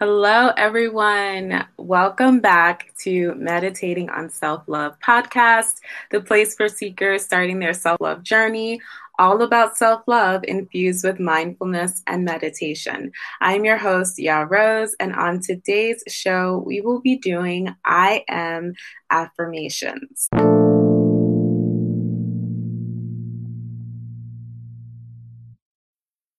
Hello, everyone. Welcome back to Meditating on Self Love podcast, the place for seekers starting their self love journey, all about self love infused with mindfulness and meditation. I'm your host, Ya Rose, and on today's show, we will be doing I Am affirmations.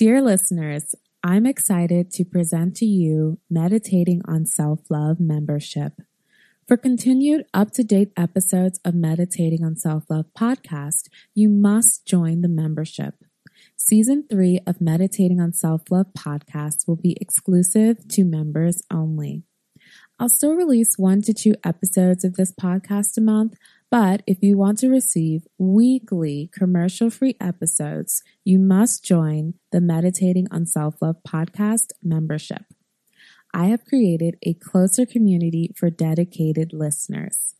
Dear listeners, I'm excited to present to you Meditating on Self Love membership. For continued up to date episodes of Meditating on Self Love podcast, you must join the membership. Season three of Meditating on Self Love podcast will be exclusive to members only. I'll still release one to two episodes of this podcast a month, but if you want to receive weekly commercial free episodes, you must join the Meditating on Self Love podcast membership. I have created a closer community for dedicated listeners.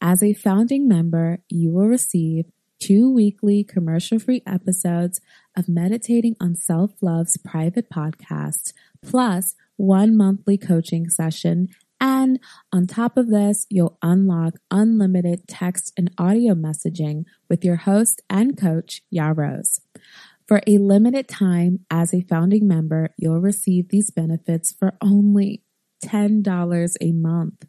As a founding member, you will receive two weekly commercial free episodes of Meditating on Self Love's private podcast, plus one monthly coaching session and on top of this, you'll unlock unlimited text and audio messaging with your host and coach, Ya Rose. For a limited time, as a founding member, you'll receive these benefits for only $10 a month.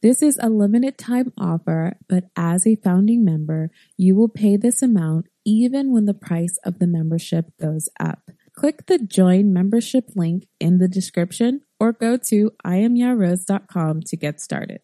This is a limited time offer, but as a founding member, you will pay this amount even when the price of the membership goes up. Click the join membership link in the description or go to iamyarose.com to get started.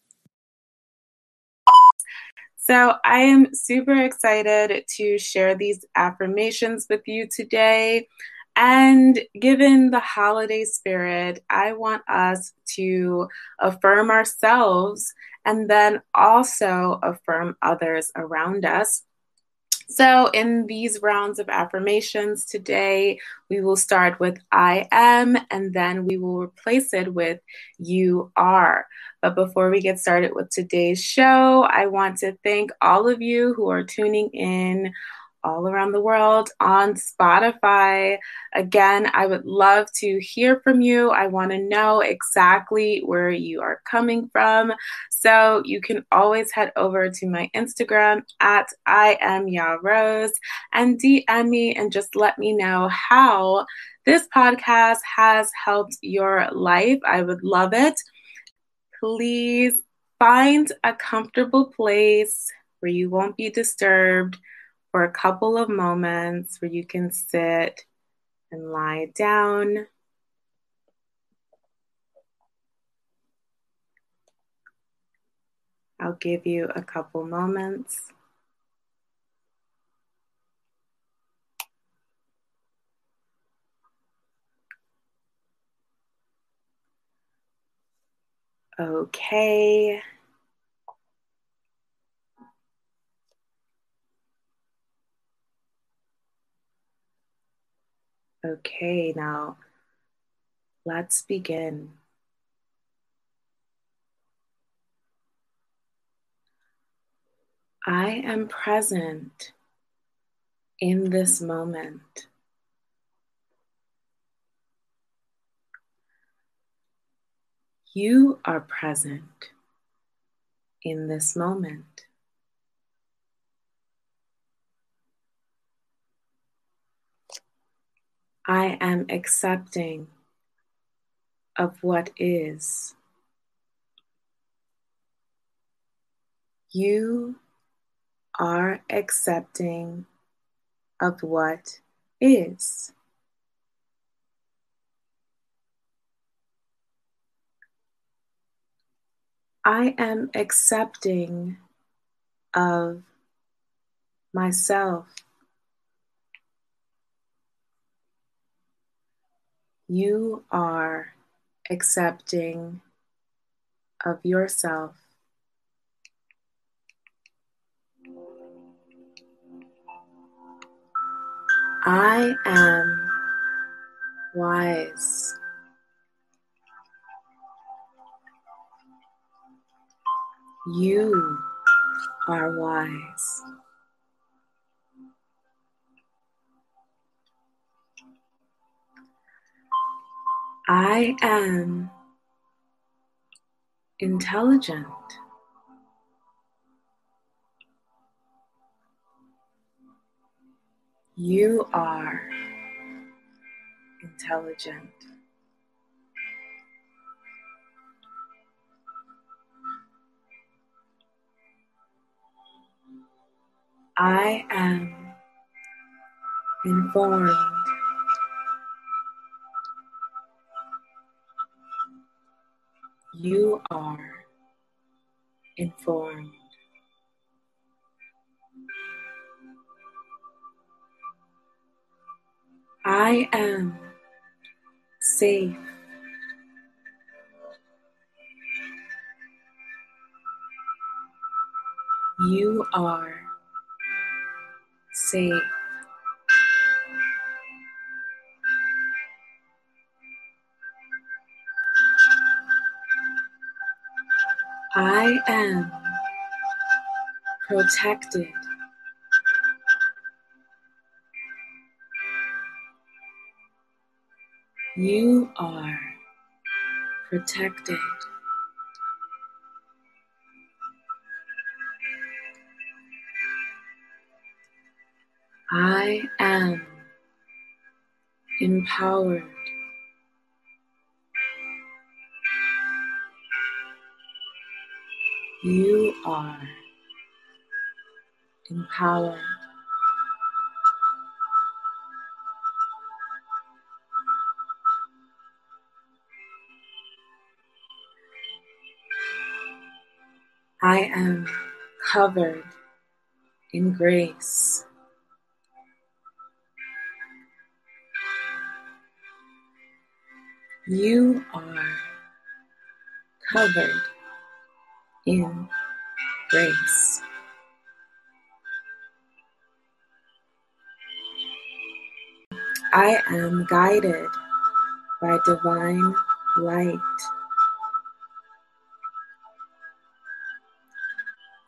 So, I am super excited to share these affirmations with you today. And given the holiday spirit, I want us to affirm ourselves and then also affirm others around us so, in these rounds of affirmations today, we will start with I am, and then we will replace it with you are. But before we get started with today's show, I want to thank all of you who are tuning in all around the world on Spotify. Again, I would love to hear from you. I want to know exactly where you are coming from. So you can always head over to my Instagram at I am Ya Rose and DM me and just let me know how this podcast has helped your life. I would love it. Please find a comfortable place where you won't be disturbed for a couple of moments where you can sit and lie down. I'll give you a couple moments. Okay. Okay, now let's begin. I am present in this moment. You are present in this moment. I am accepting of what is. You are accepting of what is. I am accepting of myself. You are accepting of yourself. I am wise. You are wise. I am intelligent. You are intelligent. I am informed. You are informed. I am safe. You are safe. I am protected. You are protected. I am empowered. You are empowered. I am covered in grace. You are covered in grace. I am guided by divine light.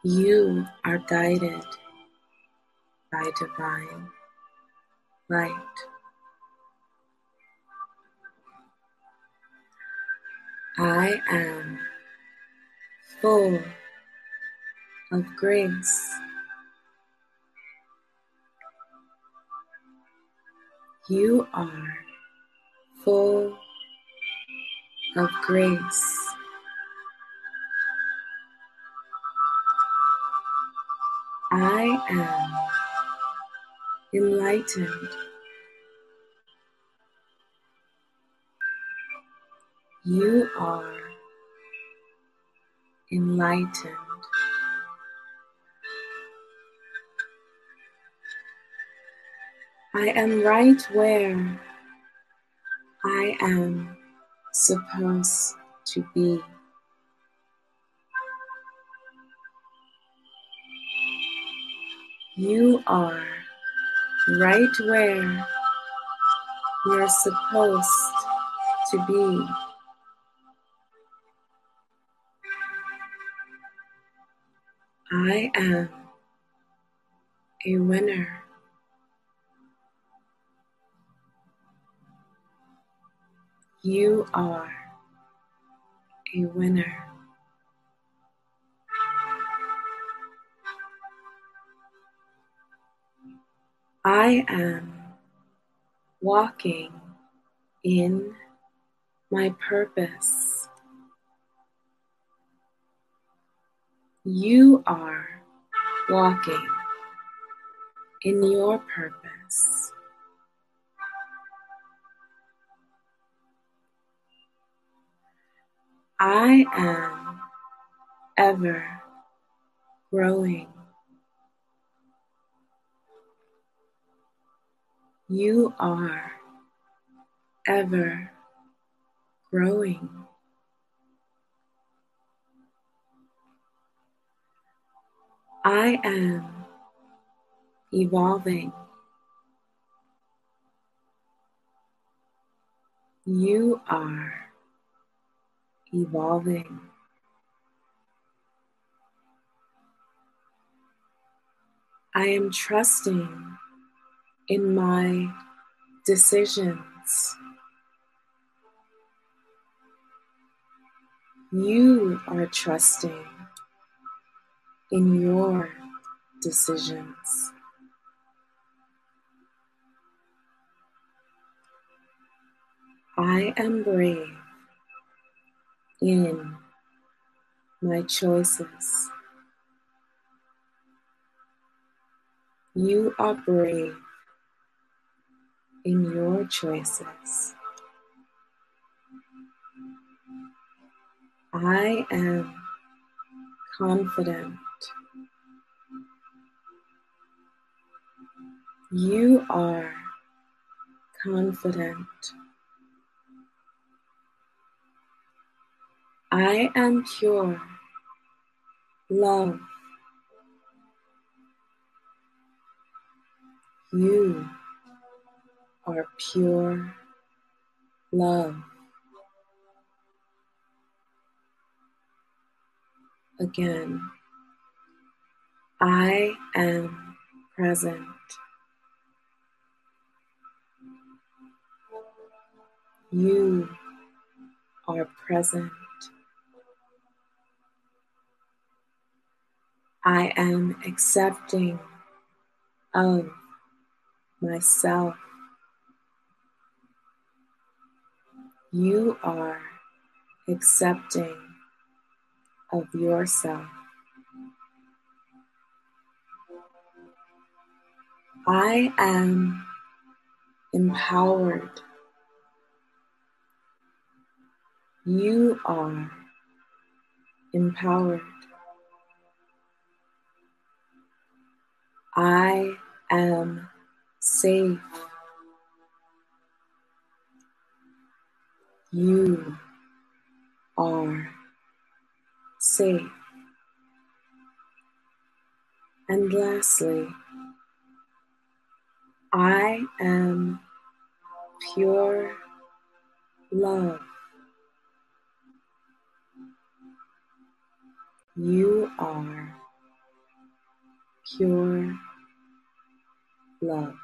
You are guided by divine light. I am full of grace. You are full of grace. I am enlightened. You are enlightened. I am right where I am supposed to be. You are right where you're supposed to be. I am a winner. You are a winner. I am walking in my purpose. You are walking in your purpose. I am ever growing. You are ever growing. I am evolving. You are evolving. I am trusting in my decisions. You are trusting in your decisions. I am brave in my choices. You are brave in your choices. I am confident. You are confident. I am pure love. You are pure love. Again, I am present. You are present. I am accepting of myself. You are accepting of yourself. I am empowered. You are empowered. I am safe. You are safe. And lastly, I am pure love. You are pure love.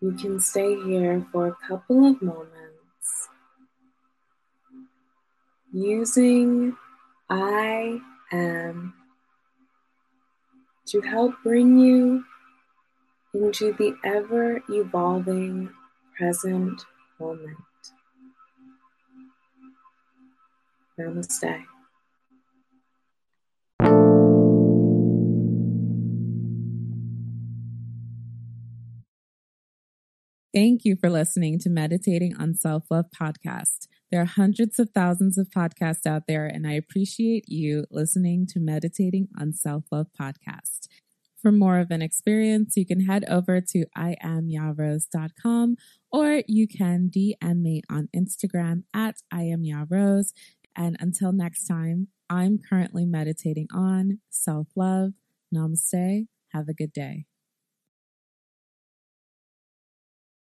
You can stay here for a couple of moments using I am to help bring you into the ever evolving present moment. Namaste. Thank you for listening to Meditating on Self Love podcast. There are hundreds of thousands of podcasts out there, and I appreciate you listening to Meditating on Self Love podcast. For more of an experience, you can head over to iamyarose.com or you can DM me on Instagram at iamyarose. And until next time, I'm currently meditating on self love. Namaste. Have a good day.